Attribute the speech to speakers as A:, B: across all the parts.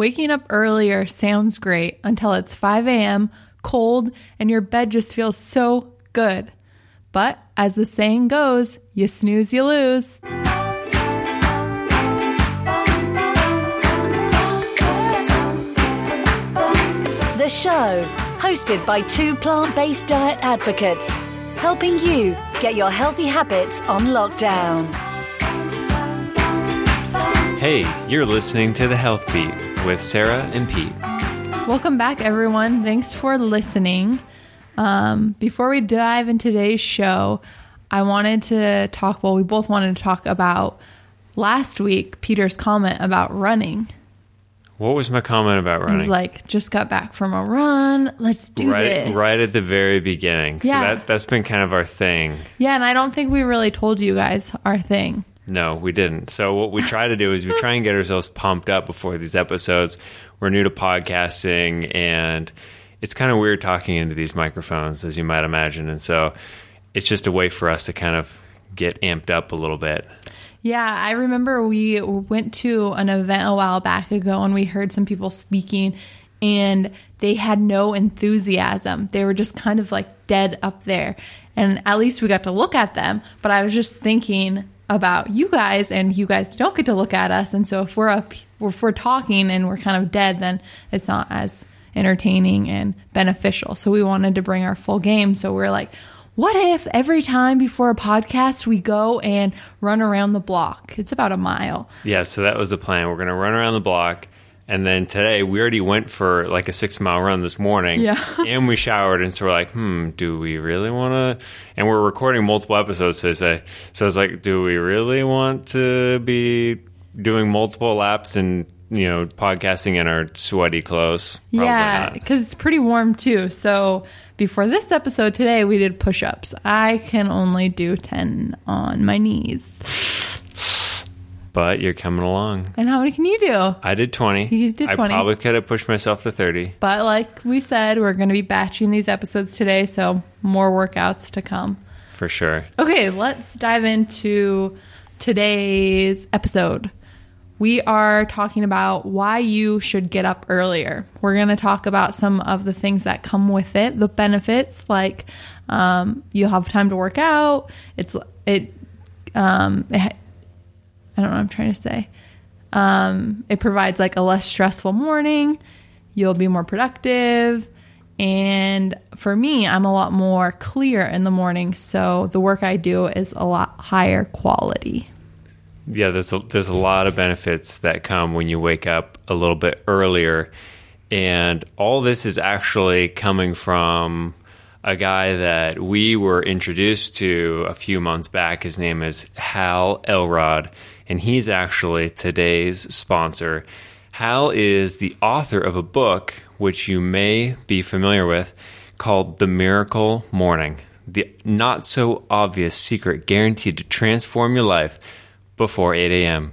A: Waking up earlier sounds great until it's 5 a.m., cold, and your bed just feels so good. But as the saying goes, you snooze, you lose.
B: The show, hosted by two plant based diet advocates, helping you get your healthy habits on lockdown.
C: Hey, you're listening to The Health Beat with Sarah and Pete.
A: Welcome back, everyone. Thanks for listening. Um, before we dive into today's show, I wanted to talk. Well, we both wanted to talk about last week Peter's comment about running.
C: What was my comment about running?
A: He's like, just got back from a run. Let's do
C: right,
A: this.
C: right at the very beginning.
A: Yeah.
C: So that that's been kind of our thing.
A: Yeah, and I don't think we really told you guys our thing.
C: No, we didn't. So what we try to do is we try and get ourselves pumped up before these episodes. We're new to podcasting and it's kind of weird talking into these microphones as you might imagine. And so it's just a way for us to kind of get amped up a little bit.
A: Yeah, I remember we went to an event a while back ago and we heard some people speaking and they had no enthusiasm. They were just kind of like dead up there. And at least we got to look at them. But I was just thinking about you guys and you guys don't get to look at us. And so if we're up, if we're talking and we're kind of dead, then it's not as entertaining and beneficial. So we wanted to bring our full game. So we're like, what if every time before a podcast we go and run around the block? It's about a mile.
C: Yeah, so that was the plan. We're going to run around the block. And then today we already went for like a six mile run this morning.
A: Yeah.
C: and we showered. And so we're like, hmm, do we really want to? And we're recording multiple episodes today. So it's like, do we really want to be doing multiple laps and, you know, podcasting in our sweaty clothes? Probably
A: yeah, because it's pretty warm too. So before this episode today, we did push ups. I can only do 10 on my knees.
C: But you're coming along.
A: And how many can you do?
C: I did 20.
A: You did 20.
C: I probably could have pushed myself to 30.
A: But like we said, we're going to be batching these episodes today. So more workouts to come.
C: For sure.
A: Okay, let's dive into today's episode. We are talking about why you should get up earlier. We're going to talk about some of the things that come with it, the benefits, like um, you'll have time to work out. It's it, um, it, I don't know what I'm trying to say. Um, it provides like a less stressful morning. You'll be more productive. And for me, I'm a lot more clear in the morning. So the work I do is a lot higher quality.
C: Yeah, there's a, there's a lot of benefits that come when you wake up a little bit earlier. And all this is actually coming from a guy that we were introduced to a few months back. His name is Hal Elrod, and he's actually today's sponsor. Hal is the author of a book which you may be familiar with called The Miracle Morning The Not So Obvious Secret Guaranteed to Transform Your Life Before 8 a.m.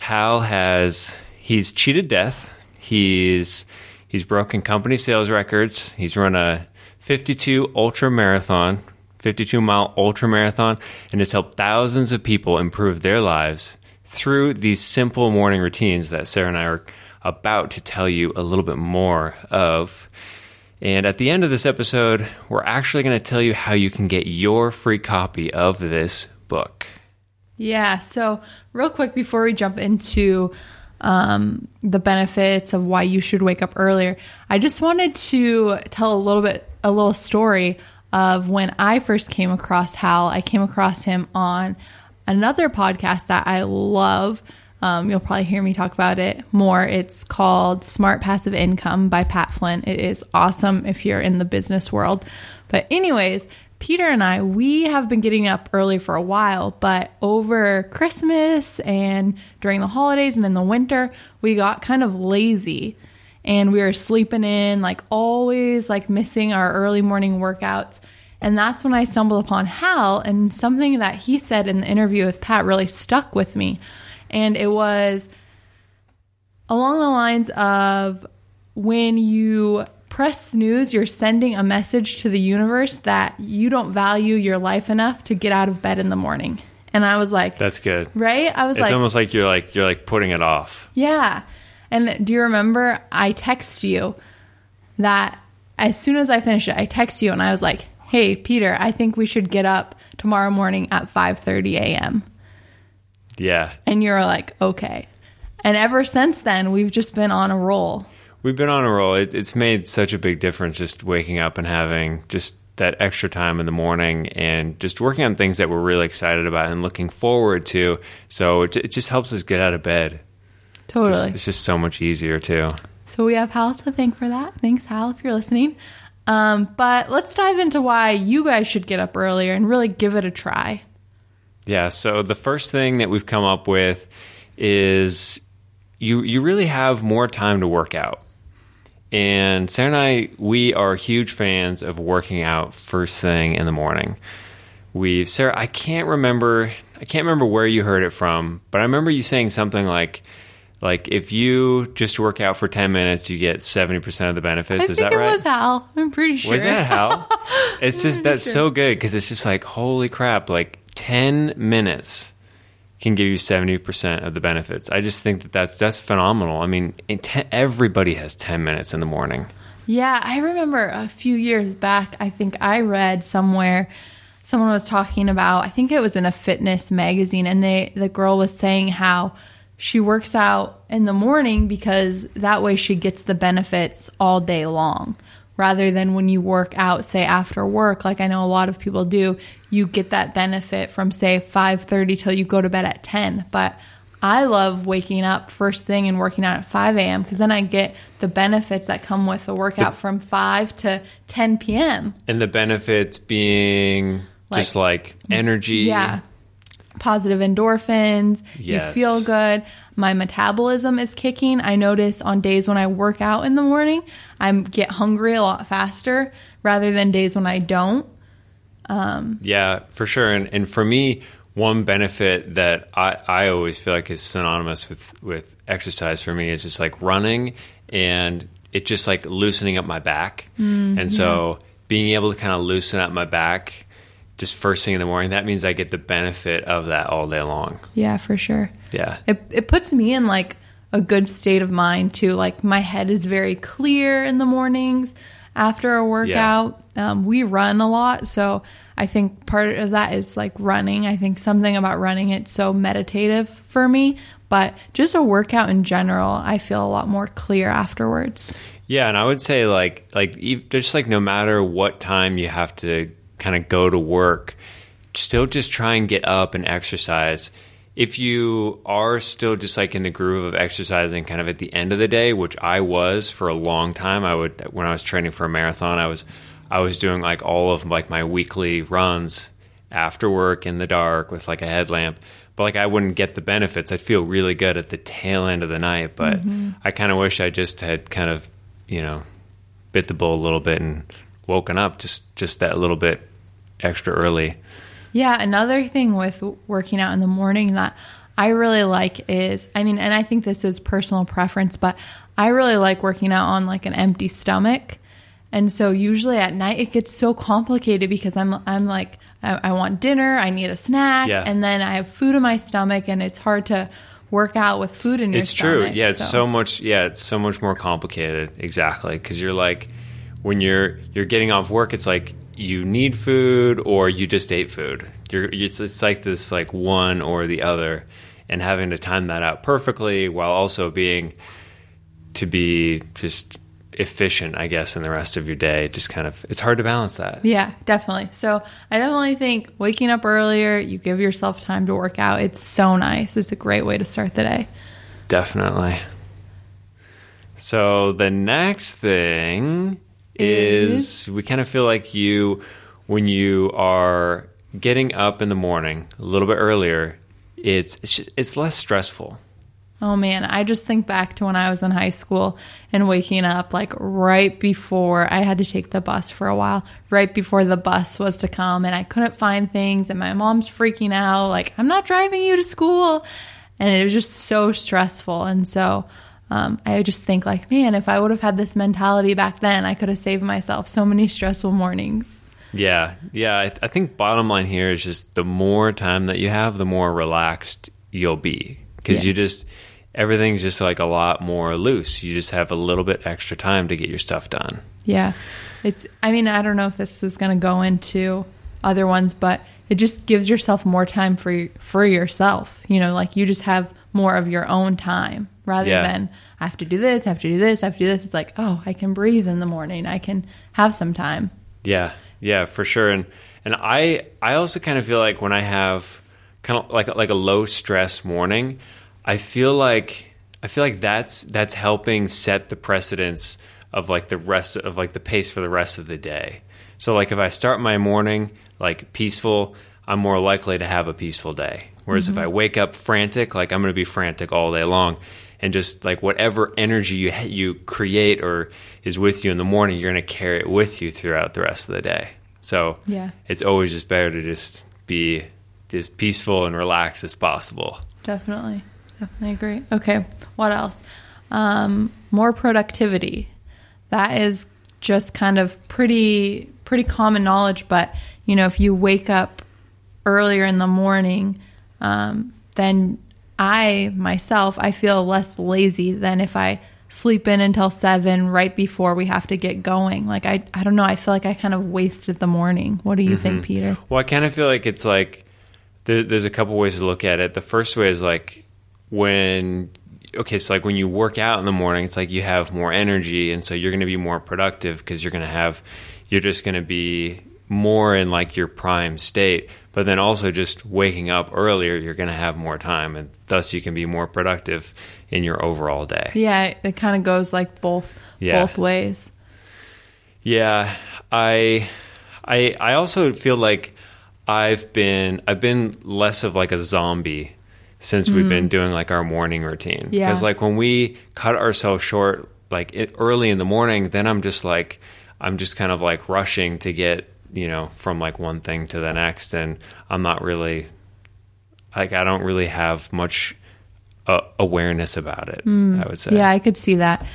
C: Hal has, he's cheated death. He's, he's broken company sales records. He's run a 52 ultra marathon, 52 mile ultra marathon, and has helped thousands of people improve their lives through these simple morning routines that Sarah and I are about to tell you a little bit more of. And at the end of this episode, we're actually going to tell you how you can get your free copy of this book.
A: Yeah. So, real quick before we jump into um, the benefits of why you should wake up earlier, I just wanted to tell a little bit, a little story of when I first came across Hal. I came across him on another podcast that I love. Um, you'll probably hear me talk about it more. It's called Smart Passive Income by Pat Flynn. It is awesome if you're in the business world. But, anyways, Peter and I, we have been getting up early for a while, but over Christmas and during the holidays and in the winter, we got kind of lazy and we were sleeping in, like always, like missing our early morning workouts. And that's when I stumbled upon Hal, and something that he said in the interview with Pat really stuck with me. And it was along the lines of when you press snooze, you're sending a message to the universe that you don't value your life enough to get out of bed in the morning. And I was like,
C: That's good.
A: right? I was
C: It's
A: like, It's
C: almost like you're like you're like putting it off.
A: yeah. And do you remember I text you that as soon as I finished it, I text you and I was like, "Hey, Peter, I think we should get up tomorrow morning at 5:30 a.m."
C: Yeah.
A: And you're like, "Okay." And ever since then, we've just been on a roll.
C: We've been on a roll. It, it's made such a big difference just waking up and having just that extra time in the morning and just working on things that we're really excited about and looking forward to. So it, it just helps us get out of bed.
A: Totally.
C: Just- it's just so much easier too.
A: So we have Hal to thank for that. Thanks, Hal, if you're listening. Um, but let's dive into why you guys should get up earlier and really give it a try.
C: Yeah. So the first thing that we've come up with is you you really have more time to work out. And Sarah and I, we are huge fans of working out first thing in the morning. We, Sarah, I can't remember, I can't remember where you heard it from, but I remember you saying something like, like if you just work out for ten minutes, you get seventy percent of the benefits.
A: I
C: Is
A: think
C: that
A: it
C: right?
A: was Hal. I'm pretty sure.
C: Was that how? It's just that's
A: sure.
C: so good because it's just like holy crap! Like ten minutes can give you seventy percent of the benefits. I just think that that's that's phenomenal. I mean, in te- everybody has ten minutes in the morning.
A: Yeah, I remember a few years back, I think I read somewhere someone was talking about, I think it was in a fitness magazine and they the girl was saying how she works out in the morning because that way she gets the benefits all day long rather than when you work out say after work like I know a lot of people do, you get that benefit from say 5:30 till you go to bed at 10. But I love waking up first thing and working out at 5 a.m. because then I get the benefits that come with a workout from 5 to 10 p.m.
C: And the benefits being just like energy.
A: Yeah. Positive endorphins.
C: Yes.
A: You feel good. My metabolism is kicking. I notice on days when I work out in the morning, I get hungry a lot faster rather than days when I don't.
C: Um, yeah, for sure. And and for me, one benefit that I, I always feel like is synonymous with, with exercise for me is just like running and it just like loosening up my back. Mm, and so being able to kind of loosen up my back just first thing in the morning, that means I get the benefit of that all day long.
A: Yeah, for sure.
C: Yeah.
A: It it puts me in like a good state of mind too. Like my head is very clear in the mornings after a workout. Um, we run a lot, so I think part of that is like running. I think something about running it's so meditative for me. But just a workout in general, I feel a lot more clear afterwards.
C: Yeah, and I would say like like just like no matter what time you have to kind of go to work, still just try and get up and exercise. If you are still just like in the groove of exercising kind of at the end of the day, which I was for a long time, I would when I was training for a marathon, I was I was doing like all of like my weekly runs after work in the dark with like a headlamp. But like I wouldn't get the benefits. I'd feel really good at the tail end of the night, but mm-hmm. I kind of wish I just had kind of, you know, bit the bull a little bit and woken up just just that little bit extra early.
A: Yeah, another thing with working out in the morning that I really like is I mean, and I think this is personal preference, but I really like working out on like an empty stomach. And so usually at night it gets so complicated because I'm I'm like I, I want dinner, I need a snack,
C: Yeah.
A: and then I have food in my stomach, and it's hard to work out with food in your stomach.
C: It's true.
A: stomach.
C: Yeah, it's so. much yeah, it's so much more complicated. Exactly, cuz you're like when you're you're getting off work, it's like you need food or you just ate food. You're it's, it's like this like one or the other and having to time that out perfectly while also being to be just efficient, I guess, in the rest of your day. Just kind of it's hard to balance that.
A: Yeah, definitely. So I definitely think waking up earlier, you give yourself time to work out. It's so nice. It's a great way to start the day.
C: Definitely. So the next thing is, we kind of feel like you, when you are getting up in the morning a little bit earlier, it's it's, it's less stressful.
A: Oh man, I just think back to when I was in high school and waking up like right before I had to take the bus for a while, right before the bus was to come, and I couldn't find things, and my mom's freaking out, like, I'm not driving you to school. And it was just so stressful. And so um, I just think, like, man, if I would have had this mentality back then, I could have saved myself so many stressful mornings.
C: Yeah, yeah. I, I think bottom line here is just the more time that you have, the more relaxed you'll be because
A: Yeah.
C: you just everything's just like a lot more loose. You just have a little bit extra time to get your stuff done.
A: Yeah. It's I mean, I don't know if this is going to go into other ones, but it just gives yourself more time for for yourself. You know, like you just have more of your own time rather
C: Yeah.
A: than I have to do this, I have to do this, I have to do this. It's like, oh, I can breathe in the morning. I can have some time.
C: Yeah, yeah, for sure. And and I I also kind of feel like when I have kind of like like a low stress morning, I feel like I feel like that's that's helping set the precedence of like the rest of like the pace for the rest of the day. So like if I start my morning like peaceful, I'm more likely to have a peaceful day. Whereas if mm-hmm. I wake up frantic, like I'm going to be frantic all day long. And just like whatever energy you you create or is with you in the morning, you're going to carry it with you throughout the rest of the day. So
A: Yeah.
C: it's always just better to just be as peaceful and relaxed as possible.
A: Definitely. Definitely agree. Okay. What else? Um, more productivity. That is just kind of pretty pretty common knowledge, but you know, if you wake up earlier in the morning, um, then I myself I feel less lazy than if I sleep in until seven right before we have to get going. Like I I don't know, I feel like I kind of wasted the morning. What do you think, mm-hmm. Peter?
C: Well, I kind of feel like it's like there, there's a couple ways to look at it. The first way is like when okay, so like when you work out in the morning, it's like you have more energy, and so you're going to be more productive because you're going to have you're just going to be more in like your prime state. But then also just waking up earlier, you're going to have more time, and thus you can be more productive in your overall day.
A: Yeah, it kind of goes like both
C: Yeah.
A: both ways.
C: Yeah, I, I, I also feel like I've been I've been less of like a zombie since we've been mm. doing like our morning routine.
A: Yeah.
C: Because like when we cut ourselves short, like it, early in the morning, then I'm just like I'm just kind of like rushing to get you know from like one thing to the next, and I'm not really like I don't really have much uh, awareness about it. I would say.
A: Yeah, I could see that.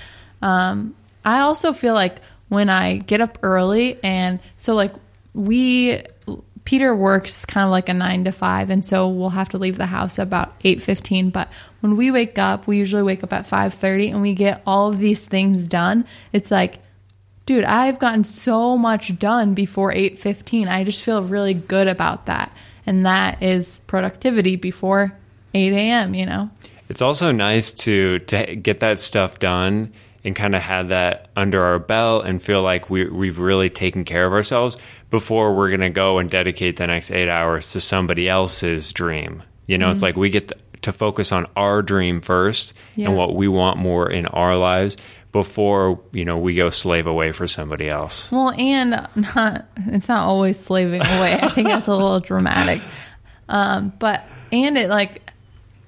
A: Um, I also feel like when I get up early, and so like we, Peter works kind of like a nine to five, and so we'll have to leave the house about eight fifteen. But when we wake up, we usually wake up at five thirty, and we get all of these things done. It's like, dude, I've gotten so much done before eight fifteen. I just feel really good about that, and that is productivity before eight a.m. You know.
C: It's also nice to to get that stuff done and kind of have that under our belt and feel like we we've really taken care of ourselves before we're going to go and dedicate the next 8 hours to somebody else's dream. You know, it's mm-hmm. like we get to, to focus on our dream first
A: Yeah.
C: and what we want more in our lives before, you know, we go slave away for somebody else.
A: Well, and not it's not always slaving away. I think that's a little dramatic. Um, but and it like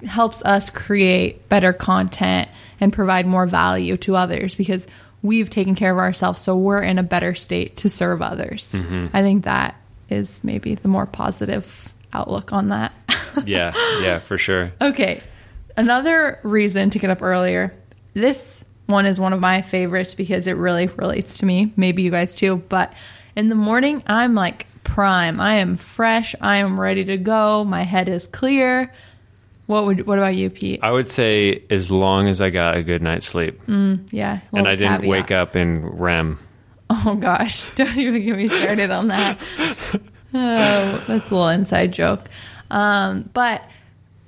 A: helps us create better content and provide more value to others because we've taken care of ourselves so we're in a better state to serve others. I think that is maybe the more positive outlook on that.
C: Yeah, yeah, for sure.
A: Okay. Another reason to get up earlier. This one is one of my favorites because it really relates to me. Maybe you guys too. But in the morning, I'm like prime. I am fresh. I am ready to go. My head is clear. What would? What about you, Pete?
C: I would say as long as I got a good night's sleep
A: Yeah.
C: and I didn't
A: caveat.
C: wake up in REM.
A: Oh gosh, don't even get me started on that. Oh, that's a little inside joke. Um, but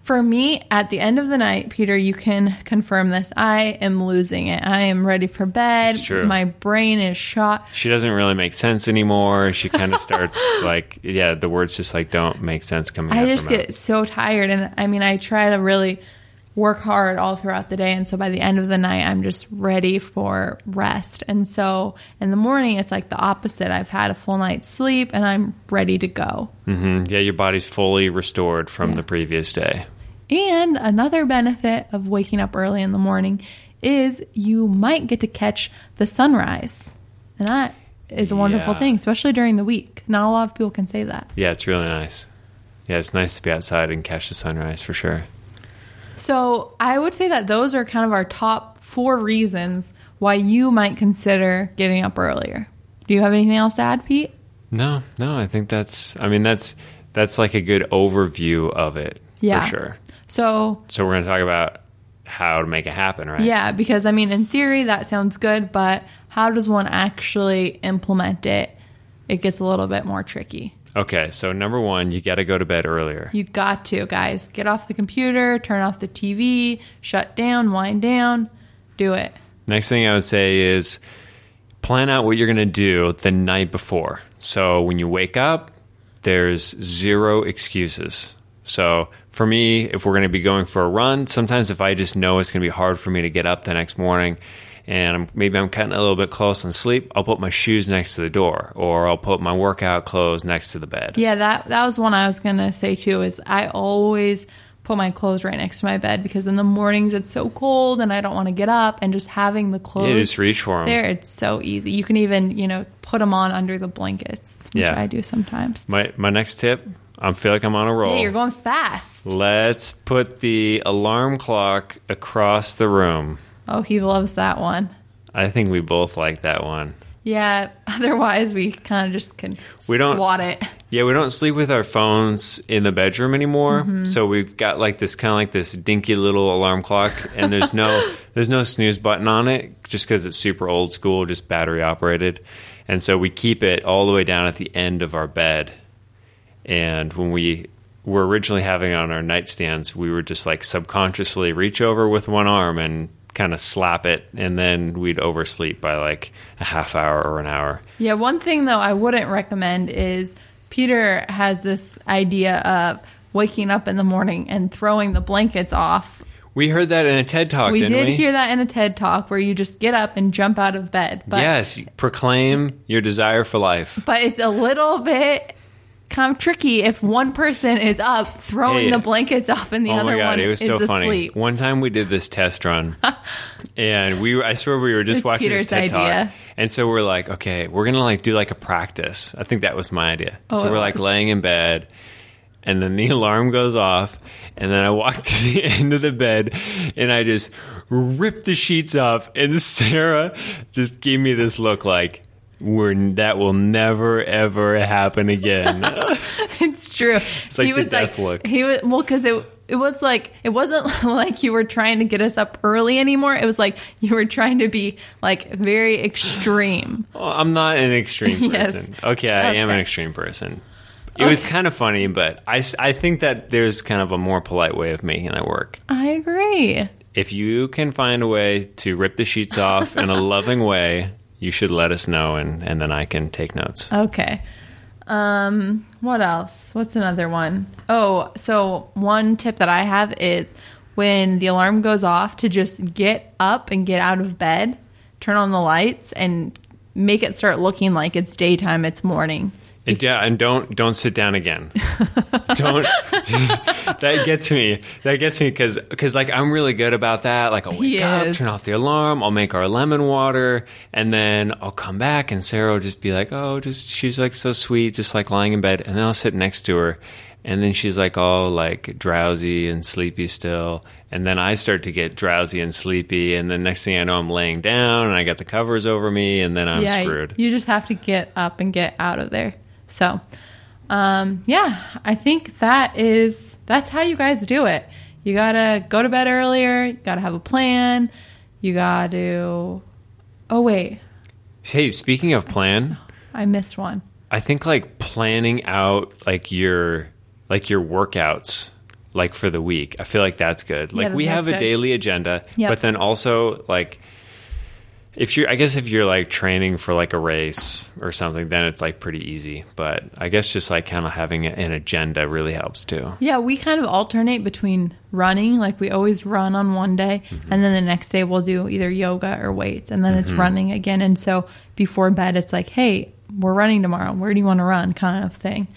A: for me, at the end of the night, Peter, you can confirm this. I am losing it. I am ready for bed.
C: It's true.
A: My brain is shot.
C: she doesn't really make sense anymore. She kind of starts like, yeah, the words just like don't make sense coming. Out. I just
A: get so tired, and I mean, I try to really work hard all throughout the day, and so by the end of the night, I'm just ready for rest. And so in the morning, it's like the opposite. I've had a full night's sleep, and I'm ready to go.
C: Mhm. Yeah, your body's fully restored from
A: Yeah.
C: the previous day.
A: And another benefit of waking up early in the morning is you might get to catch the sunrise. And that is a wonderful
C: Yeah.
A: thing, especially during the week. Not a lot of people can say that.
C: Yeah, it's really nice. Yeah, it's nice to be outside and catch the sunrise for sure.
A: So I would say that those are kind of our top four reasons why you might consider getting up earlier. Do you have anything else to add, Pete?
C: No, no, I think that's. I mean, that's that's like a good overview of it
A: Yeah.
C: for sure.
A: So
C: So we're going to talk about how to make it happen, right?
A: Yeah, because I mean, in theory, that sounds good, but how does one actually implement it? It gets a little bit more tricky.
C: Okay, so number one, you got to go to bed earlier.
A: You got to, guys. Get off the computer, turn off the TV, shut down, wind down, do it.
C: Next thing I would say is plan out what you're going to do the night before. So when you wake up, there's zero excuses. So for me, if we're going to be going for a run, sometimes if I just know it's going to be hard for me to get up the next morning and I'm, maybe I'm cutting a little bit close on sleep, I'll put my shoes next to the door or I'll put my workout clothes next to the bed.
A: Yeah, that that was one I was gonna say too. Is I always put my clothes right next to my bed because in the mornings it's so cold and I don't want to get up and just having the clothes
C: Yeah, just reach for 'em.
A: there. It's so easy. You can even you know put them on under the blankets, which
C: Yeah.
A: I do sometimes.
C: My, my next tip, I feel like I'm on a roll.
A: Yeah, you're going fast.
C: Let's put the alarm clock across the room.
A: Oh, he loves that one.
C: I think we both like that one.
A: Yeah. Otherwise, we kind of just can
C: We don't-
A: swat it.
C: Yeah, we don't sleep with our phones in the bedroom anymore.
A: Mm-hmm.
C: So we've got like this kind of like this dinky little alarm clock, and there's no there's no snooze button on it, just because it's super old school, just battery operated. And so we keep it all the way down at the end of our bed. And when we were originally having it on our nightstands, we would just like subconsciously reach over with one arm and kind of slap it, and then we'd oversleep by like a half hour or an hour.
A: Yeah, one thing though I wouldn't recommend is Peter has this idea of waking up in the morning and throwing the blankets off.
C: We heard that in a TED talk,
A: We
C: didn't
A: did
C: we?
A: hear that in a TED talk where you just get up and jump out of bed. But
C: yes, proclaim your desire for life.
A: but it's a little bit kind of tricky if one person is up throwing
C: Hey.
A: the blankets off and the
C: oh
A: other
C: my god,
A: one
C: it was
A: is
C: so funny.
A: asleep.
C: One time we did this test run, and we I swear we were just
A: It's
C: watching
A: Peter's
C: this TED
A: idea.
C: talk, and so we're like, okay, we're gonna like do like a practice. I think that was my idea.
A: Oh,
C: so we're like laying in bed. And then the alarm goes off, and then I walk to the end of the bed, and I just rip the sheets off. And Sarah just gave me this look like, "We're that will never ever happen again."
A: It's true.
C: It's like
A: he
C: the
A: was
C: death
A: like,
C: look.
A: He was well because it it was like it wasn't like you were trying to get us up early anymore. It was like you were trying to be like very extreme.
C: Well, I'm not an extreme
A: Yes.
C: person. Okay, I am an extreme person. It was kind of funny, but I, I think that there's kind of a more polite way of making that work.
A: I agree.
C: If you can find a way to rip the sheets off in a loving way, you should let us know, and, and then I can take notes.
A: Okay. Um, what else? What's another one? Oh, so one tip that I have is when the alarm goes off to just get up and get out of bed, turn on the lights and make it start looking like it's daytime, it's morning.
C: And, yeah, and don't don't sit down again. don't. that gets me. That gets me because because like I'm really good about that. Like I'll wake
A: He
C: up,
A: is.
C: turn off the alarm, I'll make our lemon water, and then I'll come back and Sarah will just be like, "Oh, just she's like so sweet, just like lying in bed," and then I'll sit next to her. And then she's like all like drowsy and sleepy still. And then I start to get drowsy and sleepy. And then next thing I know, I'm laying down and I got the covers over me. And then I'm
A: yeah,
C: screwed.
A: you just have to get up and get out of there. So, um, yeah, I think that is that's how you guys do it. You gotta go to bed earlier. You gotta have a plan. You gotta. Oh wait,
C: Hey, speaking of plan,
A: I missed one.
C: I think like planning out like your like your workouts like for the week. I feel like that's good. Like
A: Yeah,
C: we
A: that's
C: have a
A: good.
C: daily agenda,
A: Yep.
C: but then also like if you're I guess if you're like training for like a race or something, then it's like pretty easy. But I guess just like kind of having an agenda really helps too.
A: Yeah, we kind of alternate between running. Like we always run on one day, and then the next day we'll do either yoga or weights, and then it's running again. And so before bed, it's like, hey, we're running tomorrow. Where do you want to run? Kind of thing.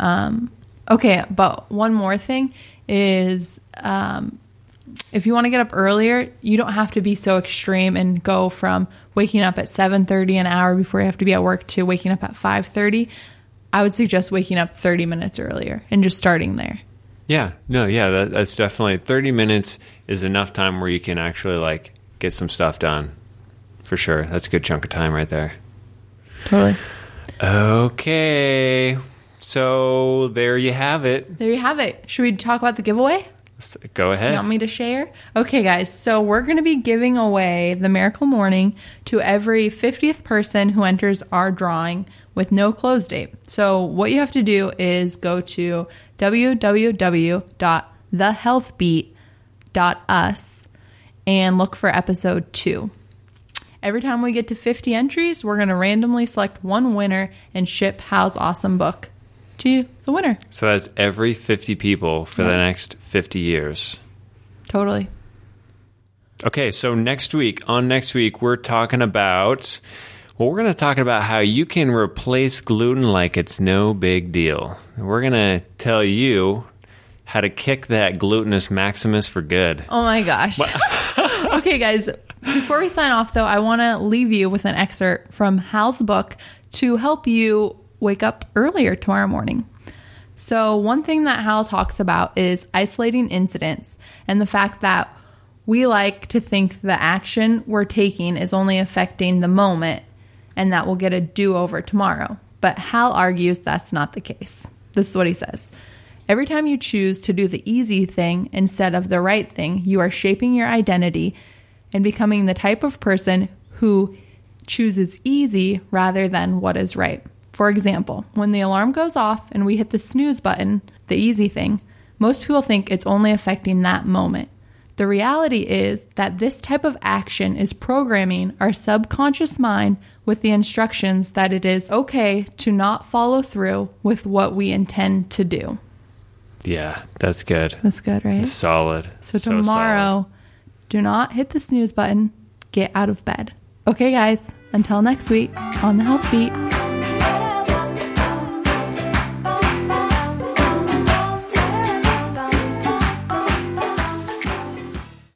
A: Um, okay, but one more thing is um, if you want to get up earlier, you don't have to be so extreme and go from waking up at 7:30 an hour before you have to be at work to waking up at 5:30. I would suggest waking up 30 minutes earlier and just starting there.
C: Yeah, no, yeah, that, that's definitely 30 minutes is enough time where you can actually like get some stuff done. For sure. That's a good chunk of time right there.
A: Totally.
C: Okay. So there you have it.
A: There you have it. Should we talk about the giveaway?
C: Go ahead.
A: You want me to share? Okay, guys. So we're going to be giving away the Miracle Morning to every 50th person who enters our drawing with no close date. So what you have to do is go to www.thehealthbeat.us and look for episode 2. Every time we get to 50 entries, we're going to randomly select one winner and ship Hal's awesome book to the winner.
C: so that's every 50 people for the next 50 years.
A: Totally.
C: Okay, so next week, on next week, we're talking about. Well, we're going to talk about how you can replace gluten like it's no big deal. We're going to tell you how to kick that glutinous maximus for good.
A: Oh my gosh. okay, guys. Before we sign off, though, I want to leave you with an excerpt from Hal's book to help you wake up earlier tomorrow morning. So, one thing that Hal talks about is isolating incidents and the fact that we like to think the action we're taking is only affecting the moment and that we'll get a do over tomorrow. But Hal argues that's not the case. This is what he says. Every time you choose to do the easy thing instead of the right thing, you are shaping your identity and becoming the type of person who chooses easy rather than what is right. For example, when the alarm goes off and we hit the snooze button, the easy thing, most people think it's only affecting that moment. The reality is that this type of action is programming our subconscious mind with the instructions that it is okay to not follow through with what we intend to do.
C: Yeah, that's good.
A: That's good, right?
C: It's Solid.
A: So
C: solid.
A: tomorrow, do not hit the snooze button. Get out of bed. Okay, guys. Until next week on the Health Beat.